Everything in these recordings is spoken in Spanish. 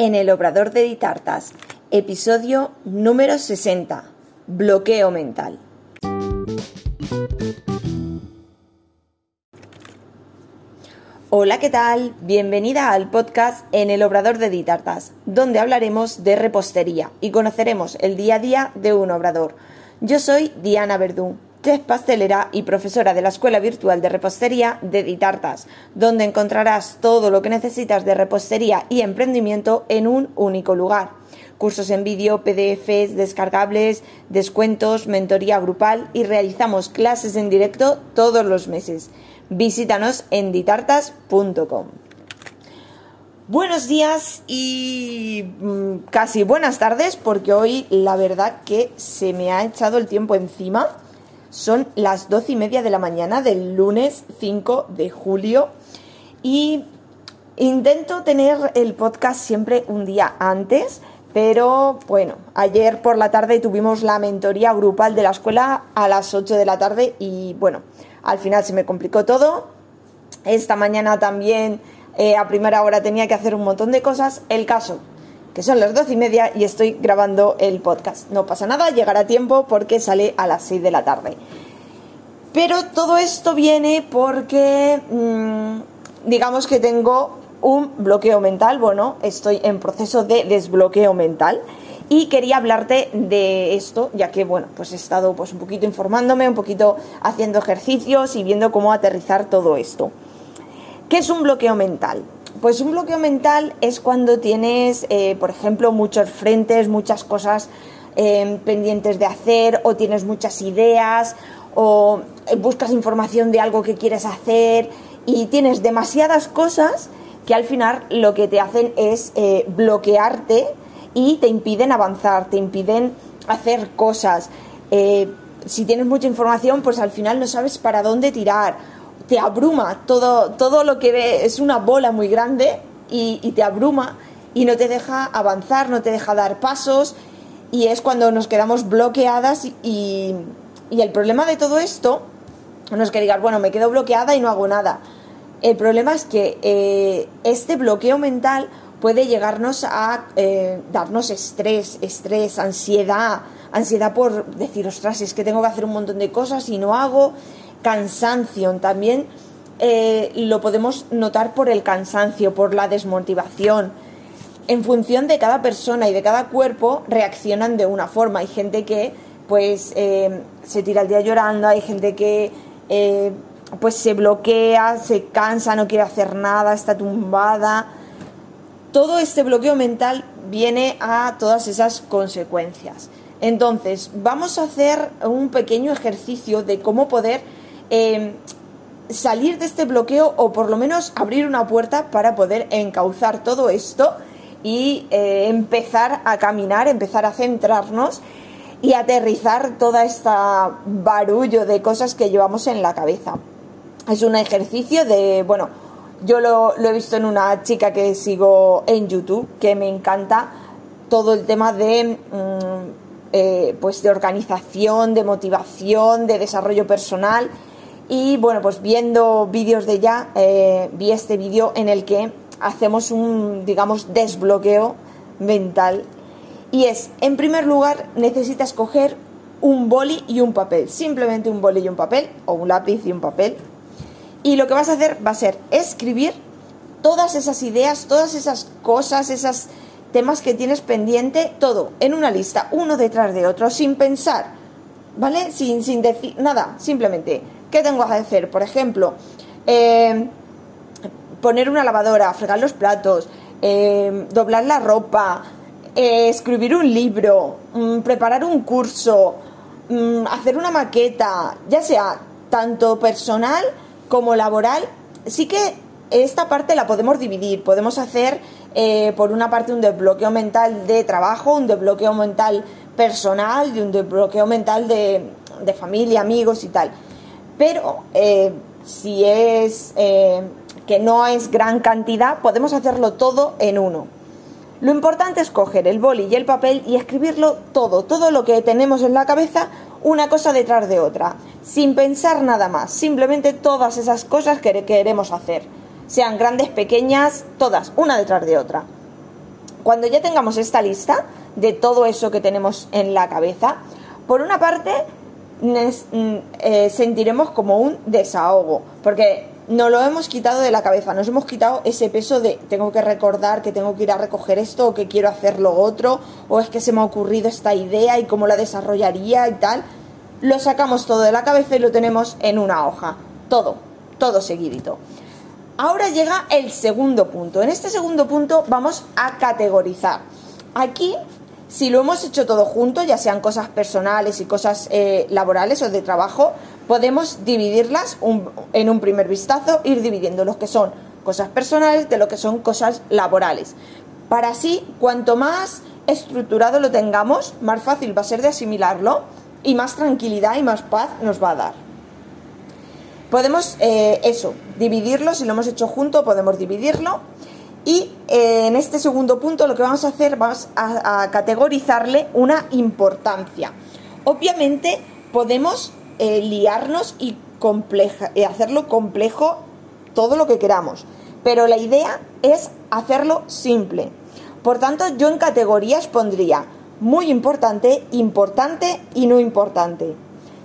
en el Obrador de Ditartas, episodio número 60, bloqueo mental. Hola, ¿qué tal? Bienvenida al podcast en el Obrador de Ditartas, donde hablaremos de repostería y conoceremos el día a día de un obrador. Yo soy Diana Verdú, chef pastelera y profesora de la Escuela Virtual de Repostería de Ditartas, donde encontrarás todo lo que necesitas de repostería y emprendimiento en un único lugar. Cursos en vídeo, PDFs, descargables, descuentos, mentoría grupal y realizamos clases en directo todos los meses. Visítanos en ditartas.com. Buenos días y mm, casi buenas tardes porque hoy la verdad que se me ha echado el tiempo encima son las doce y media de la mañana del lunes 5 de julio y intento tener el podcast siempre un día antes, pero bueno, ayer por la tarde tuvimos la mentoría grupal de la escuela a las 8 de la tarde y bueno, al final se me complicó todo. Esta mañana también eh, a primera hora tenía que hacer un montón de cosas. El caso que son las doce y media y estoy grabando el podcast. No pasa nada, llegará a tiempo porque sale a las 6 de la tarde. Pero todo esto viene porque, mm, digamos que tengo un bloqueo mental, bueno, estoy en proceso de desbloqueo mental y quería hablarte de esto, ya que, bueno, pues he estado pues un poquito informándome, un poquito haciendo ejercicios y viendo cómo aterrizar todo esto. ¿Qué es un bloqueo mental? Pues un bloqueo mental es cuando tienes, eh, por ejemplo, muchos frentes, muchas cosas eh, pendientes de hacer, o tienes muchas ideas, o buscas información de algo que quieres hacer, y tienes demasiadas cosas que al final lo que te hacen es eh, bloquearte y te impiden avanzar, te impiden hacer cosas. si tienes mucha información, pues al final no sabes para dónde tirar te abruma, todo, todo lo que ve es una bola muy grande y, te abruma y no te deja avanzar, no te deja dar pasos y es cuando nos quedamos bloqueadas y, el problema de todo esto no es que digas, bueno, me quedo bloqueada y no hago nada. El problema es que eh, este bloqueo mental puede llegarnos a eh, darnos estrés, estrés, ansiedad, ansiedad por decir, ostras, es que tengo que hacer un montón de cosas y no hago, cansancio. También eh, lo podemos notar por el cansancio, por la desmotivación. En función de cada persona y de cada cuerpo reaccionan de una forma. Hay gente que pues eh, se tira el día llorando, hay gente que eh, pues se bloquea, se cansa, no quiere hacer nada, está tumbada. Todo este bloqueo mental viene a todas esas consecuencias. Entonces, vamos a hacer un pequeño ejercicio de cómo poder Em, salir de este bloqueo o por lo menos abrir una puerta para poder encauzar todo esto y eh, empezar a caminar, empezar a centrarnos y aterrizar toda esta barullo de cosas que llevamos en la cabeza. Es un ejercicio de, bueno, yo lo, he visto en una chica que sigo en YouTube, que me encanta todo el tema de, mm, eh, pues de organización, de motivación, de desarrollo personal y bueno, pues viendo vídeos de ella, eh, vi este vídeo en el que hacemos un, digamos, desbloqueo mental. Y es, en primer lugar, necesitas coger un boli y un papel. Simplemente un boli y un papel, o un lápiz y un papel. Y lo que vas a hacer va a ser escribir todas esas ideas, todas esas cosas, esos temas que tienes pendiente, todo en una lista, uno detrás de otro, sin pensar, ¿vale? Sin, sin decir nada, simplemente ¿Qué tengo que hacer? Por ejemplo, eh, poner una lavadora, fregar los platos, eh, doblar la ropa, eh, escribir un libro, mm, preparar un curso, mm, hacer una maqueta, ya sea tanto personal como laboral, sí que esta parte la podemos dividir. Podemos hacer por una parte un desbloqueo mental de trabajo, un desbloqueo mental personal y un desbloqueo mental de, de familia, amigos y tal pero eh, si es eh, que no es gran cantidad, podemos hacerlo todo en uno. Lo importante es coger el boli y el papel y escribirlo todo, todo lo que tenemos en la cabeza, una cosa detrás de otra, sin pensar nada más, simplemente todas esas cosas que queremos hacer, sean grandes, pequeñas, todas, una detrás de otra. cuando ya tengamos esta lista de todo eso que tenemos en la cabeza, por una parte eh, sentiremos como un desahogo, porque nos lo hemos quitado de la cabeza, nos hemos quitado ese peso de tengo que recordar que tengo que ir a recoger esto o que quiero hacer lo otro o es que se me ha ocurrido esta idea y cómo la desarrollaría y tal. Lo sacamos todo de la cabeza y lo tenemos en una hoja, todo, todo seguidito. Ahora llega el segundo punto. En este segundo punto vamos a categorizar. Aquí si lo hemos hecho todo junto, ya sean cosas personales y cosas eh, laborales o de trabajo, podemos dividirlas en un primer vistazo, ir dividiendo lo que son cosas personales de lo que son cosas laborales. Para así, cuanto más estructurado lo tengamos, más fácil va a ser de asimilarlo y más tranquilidad y más paz nos va a dar. Podemos, eh, eso, dividirlo, si lo hemos hecho junto, podemos dividirlo y eh, en este segundo punto lo que vamos a hacer, vamos a, categorizarle una importancia. Obviamente podemos eh, liarnos y eh, hacerlo complejo todo lo que queramos, pero la idea es hacerlo simple. Por tanto, yo en categorías pondría muy importante, importante y no importante.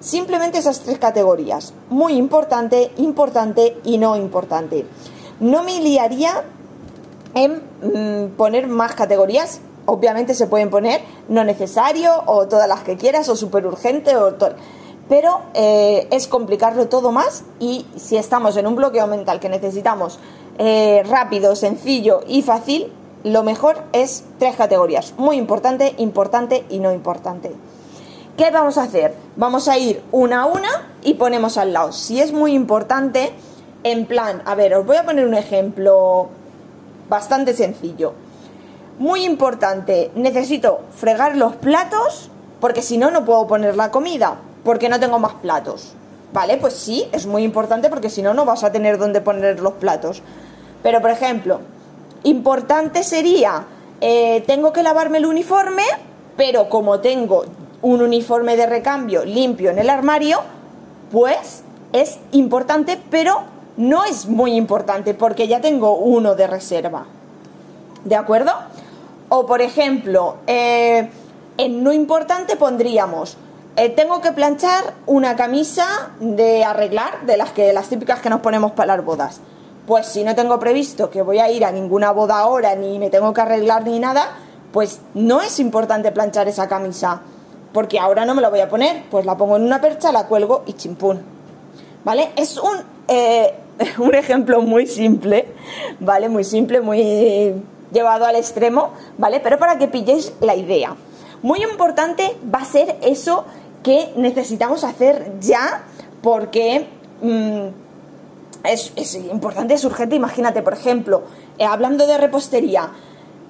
Simplemente esas tres categorías, muy importante, importante y no importante. No me liaría en mm, poner más categorías. Obviamente se pueden poner no necesario o todas las que quieras o súper urgente o todo. Pero eh, es complicarlo todo más y si estamos en un bloqueo mental que necesitamos eh, rápido, sencillo y fácil, lo mejor es tres categorías. Muy importante, importante y no importante. ¿Qué vamos a hacer? Vamos a ir una a una y ponemos al lado. Si es muy importante, en plan, a ver, os voy a poner un ejemplo bastante sencillo. Muy importante, necesito fregar los platos porque si no, no puedo poner la comida porque no tengo más platos. Vale, pues sí, es muy importante porque si no, no vas a tener dónde poner los platos. Pero, por ejemplo, importante sería, eh, tengo que lavarme el uniforme, pero como tengo un uniforme de recambio limpio en el armario, pues es importante, pero no es muy importante porque ya tengo uno de reserva. ¿De acuerdo? O por ejemplo, eh, en no importante pondríamos, eh, tengo que planchar una camisa de arreglar, de las que las típicas que nos ponemos para las bodas. Pues si no tengo previsto que voy a ir a ninguna boda ahora, ni me tengo que arreglar ni nada, pues no es importante planchar esa camisa, porque ahora no me la voy a poner, pues la pongo en una percha, la cuelgo y chimpún. ¿Vale? Es un eh, un ejemplo muy simple, ¿vale? Muy simple, muy llevado al extremo, ¿vale? Pero para que pilléis la idea. Muy importante va a ser eso que necesitamos hacer ya porque mm, es, importante, es urgente. Imagínate, por ejemplo, eh, hablando de repostería,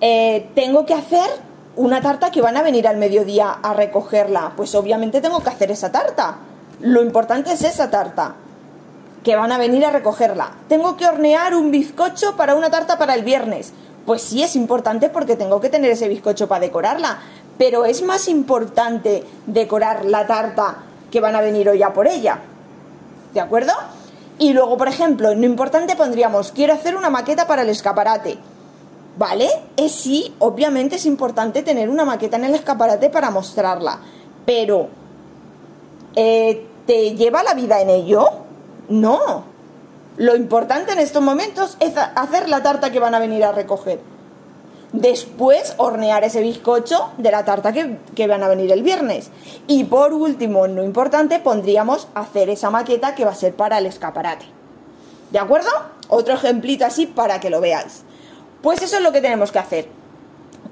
eh, tengo que hacer una tarta que van a venir al mediodía a recogerla. Pues obviamente tengo que hacer esa tarta. Lo importante es esa tarta que van a venir a recogerla. Tengo que hornear un bizcocho para una tarta para el viernes. Pues sí es importante porque tengo que tener ese bizcocho para decorarla, pero es más importante decorar la tarta que van a venir hoy a por ella. ¿De acuerdo? Y luego, por ejemplo, en lo importante pondríamos, quiero hacer una maqueta para el escaparate. ¿Vale? Es sí, obviamente es importante tener una maqueta en el escaparate para mostrarla, pero eh, ¿te lleva la vida en ello? No. Lo importante en estos momentos es hacer la tarta que van a venir a recoger. Después hornear ese bizcocho de la tarta que, van a venir el viernes. Y por último, no importante, pondríamos hacer esa maqueta que va a ser para el escaparate. ¿De acuerdo? Otro ejemplito así para que lo veáis. Pues eso es lo que tenemos que hacer.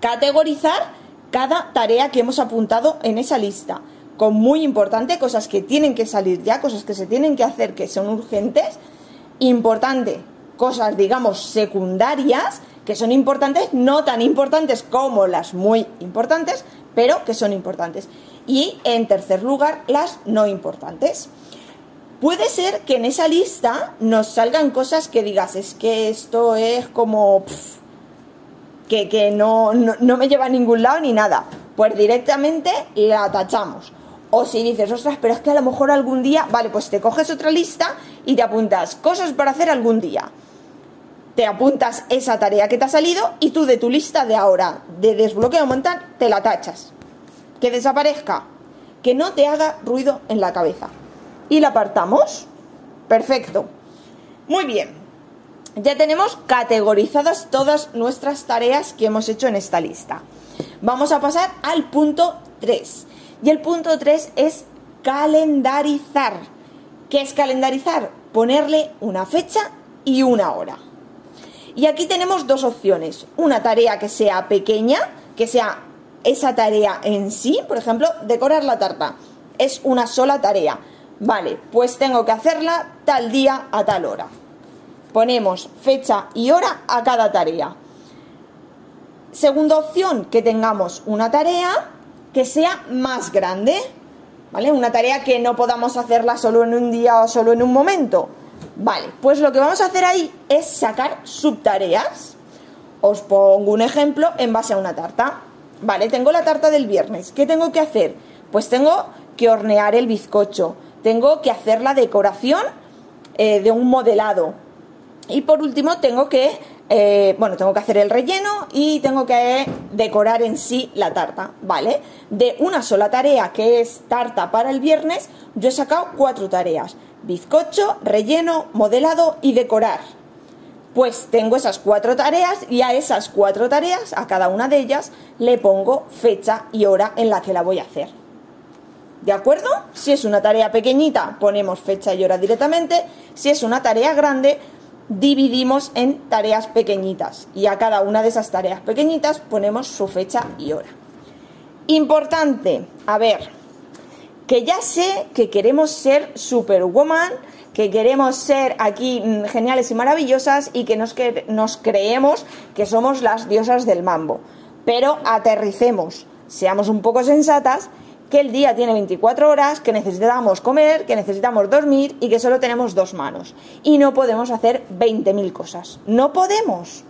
Categorizar cada tarea que hemos apuntado en esa lista con muy importante, cosas que tienen que salir ya, cosas que se tienen que hacer que son urgentes, importante, cosas digamos secundarias que son importantes, no tan importantes como las muy importantes, pero que son importantes. Y en tercer lugar, las no importantes. Puede ser que en esa lista nos salgan cosas que digas, es que esto es como... que, que no, no, no me lleva a ningún lado ni nada. Pues directamente la tachamos. O si dices, ostras, pero es que a lo mejor algún día, vale, pues te coges otra lista y te apuntas cosas para hacer algún día. te apuntas esa tarea que te ha salido y tú de tu lista de ahora de desbloqueo mental te la tachas. Que desaparezca, que no te haga ruido en la cabeza. Y la apartamos. Perfecto. Muy bien. Ya tenemos categorizadas todas nuestras tareas que hemos hecho en esta lista. Vamos a pasar al punto 3. Y el punto 3 es calendarizar. ¿Qué es calendarizar? Ponerle una fecha y una hora. Y aquí tenemos dos opciones. Una tarea que sea pequeña, que sea esa tarea en sí, por ejemplo, decorar la tarta. Es una sola tarea. Vale, pues tengo que hacerla tal día a tal hora. Ponemos fecha y hora a cada tarea. Segunda opción, que tengamos una tarea que sea más grande, ¿vale? Una tarea que no podamos hacerla solo en un día o solo en un momento. Vale, pues lo que vamos a hacer ahí es sacar subtareas. Os pongo un ejemplo en base a una tarta. Vale, tengo la tarta del viernes. ¿Qué tengo que hacer? Pues tengo que hornear el bizcocho. Tengo que hacer la decoración eh, de un modelado. Y por último tengo que, eh, bueno, tengo que hacer el relleno y tengo que decorar en sí la tarta, ¿vale? De una sola tarea que es tarta para el viernes, yo he sacado cuatro tareas bizcocho, relleno, modelado y decorar. Pues tengo esas cuatro tareas y a esas cuatro tareas, a cada una de ellas, le pongo fecha y hora en la que la voy a hacer. ¿De acuerdo? Si es una tarea pequeñita, ponemos fecha y hora directamente. Si es una tarea grande, dividimos en tareas pequeñitas. Y a cada una de esas tareas pequeñitas ponemos su fecha y hora. Importante, a ver, que ya sé que queremos ser superwoman, que queremos ser aquí mm, geniales y maravillosas y que nos, que nos creemos que somos las diosas del mambo. Pero aterricemos, seamos un poco sensatas, que el día tiene 24 horas, que necesitamos comer, que necesitamos dormir y que solo tenemos dos manos. Y no podemos hacer 20.000 cosas. No podemos.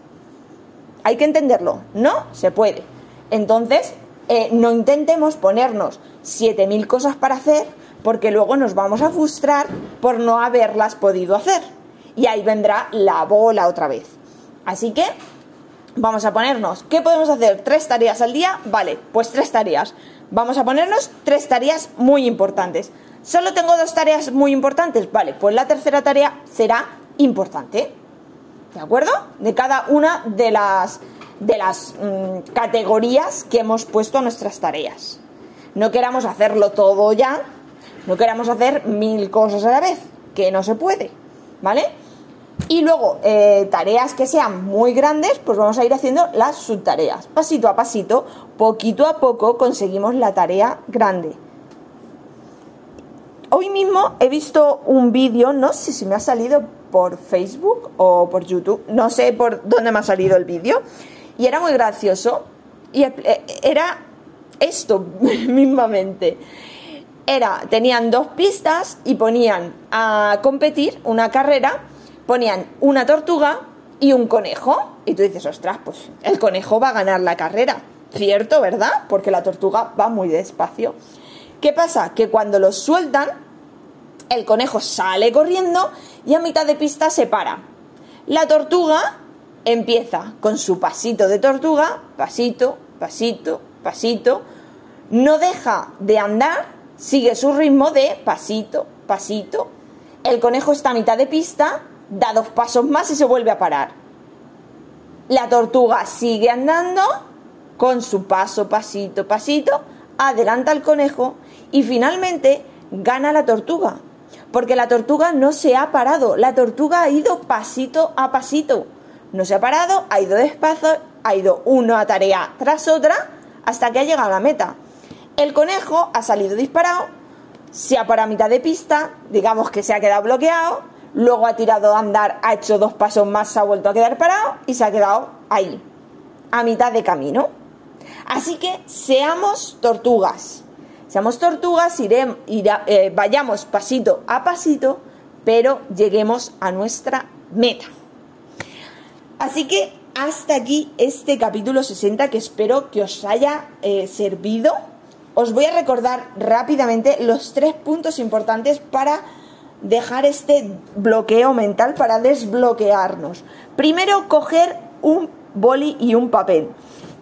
Hay que entenderlo. No se puede. Entonces, eh, no intentemos ponernos 7.000 cosas para hacer porque luego nos vamos a frustrar por no haberlas podido hacer. Y ahí vendrá la bola otra vez. Así que vamos a ponernos, ¿qué podemos hacer? ¿Tres tareas al día? Vale, pues tres tareas. Vamos a ponernos tres tareas muy importantes. ¿Solo tengo dos tareas muy importantes? Vale, pues la tercera tarea será importante. ¿De acuerdo? De cada una de las de las mm, categorías que hemos puesto a nuestras tareas. No queramos hacerlo todo ya, no queramos hacer mil cosas a la vez, que no se puede, ¿vale? Y luego, eh, tareas que sean muy grandes, pues vamos a ir haciendo las subtareas. Pasito a pasito, poquito a poco conseguimos la tarea grande. Hoy mismo he visto un vídeo, no sé si me ha salido por Facebook o por YouTube, no sé por dónde me ha salido el vídeo, y era muy gracioso. Y eh, era esto mismamente. Era, tenían dos pistas y ponían a competir una carrera, ponían una tortuga y un conejo. Y tú dices, ostras, pues el conejo va a ganar la carrera. Cierto, ¿verdad? Porque la tortuga va muy despacio. ¿Qué pasa? Que cuando los sueltan, el conejo sale corriendo y a mitad de pista se para. La tortuga empieza con su pasito de tortuga, pasito, pasito, pasito, no deja de andar, sigue su ritmo de pasito, pasito. El conejo está a mitad de pista, da dos pasos más y se vuelve a parar. La tortuga sigue andando con su paso, pasito, pasito, adelanta al conejo y finalmente gana la tortuga. Porque la tortuga no se ha parado, la tortuga ha ido pasito a pasito no se ha parado, ha ido despacio, ha ido una tarea tras otra hasta que ha llegado a la meta. El conejo ha salido disparado, se ha parado a mitad de pista, digamos que se ha quedado bloqueado, luego ha tirado a andar, ha hecho dos pasos más, se ha vuelto a quedar parado y se ha quedado ahí, a mitad de camino. Así que seamos tortugas. Seamos tortugas, iremos, eh, vayamos pasito a pasito, pero lleguemos a nuestra meta. Así que hasta aquí este capítulo 60 que espero que os haya eh, servido. Os voy a recordar rápidamente los tres puntos importantes para dejar este bloqueo mental, para desbloquearnos. Primero, coger un boli y un papel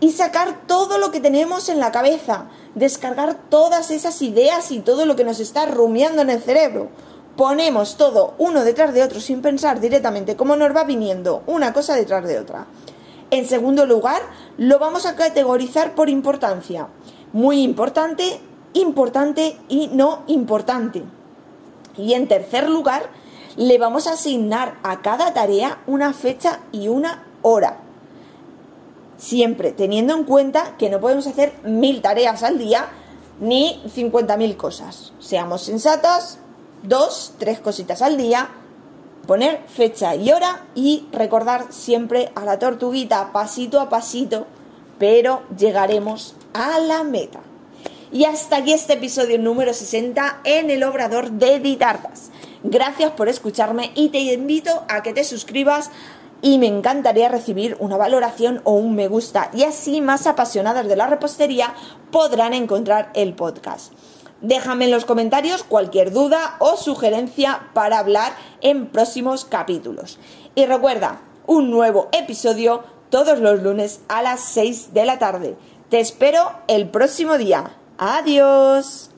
y sacar todo lo que tenemos en la cabeza, descargar todas esas ideas y todo lo que nos está rumiando en el cerebro. Ponemos todo uno detrás de otro sin pensar directamente cómo nos va viniendo una cosa detrás de otra. En segundo lugar, lo vamos a categorizar por importancia. Muy importante, importante y no importante. Y en tercer lugar, le vamos a asignar a cada tarea una fecha y una hora. Siempre teniendo en cuenta que no podemos hacer mil tareas al día ni 50.000 cosas. Seamos sensatas, dos, tres cositas al día, poner fecha y hora y recordar siempre a la tortuguita pasito a pasito, pero llegaremos a la meta. Y hasta aquí este episodio número 60 en el Obrador de Ditartas. Gracias por escucharme y te invito a que te suscribas y me encantaría recibir una valoración o un me gusta y así más apasionadas de la repostería podrán encontrar el podcast. Déjame en los comentarios cualquier duda o sugerencia para hablar en próximos capítulos. Y recuerda, un nuevo episodio todos los lunes a las 6 de la tarde. Te espero el próximo día. Adiós.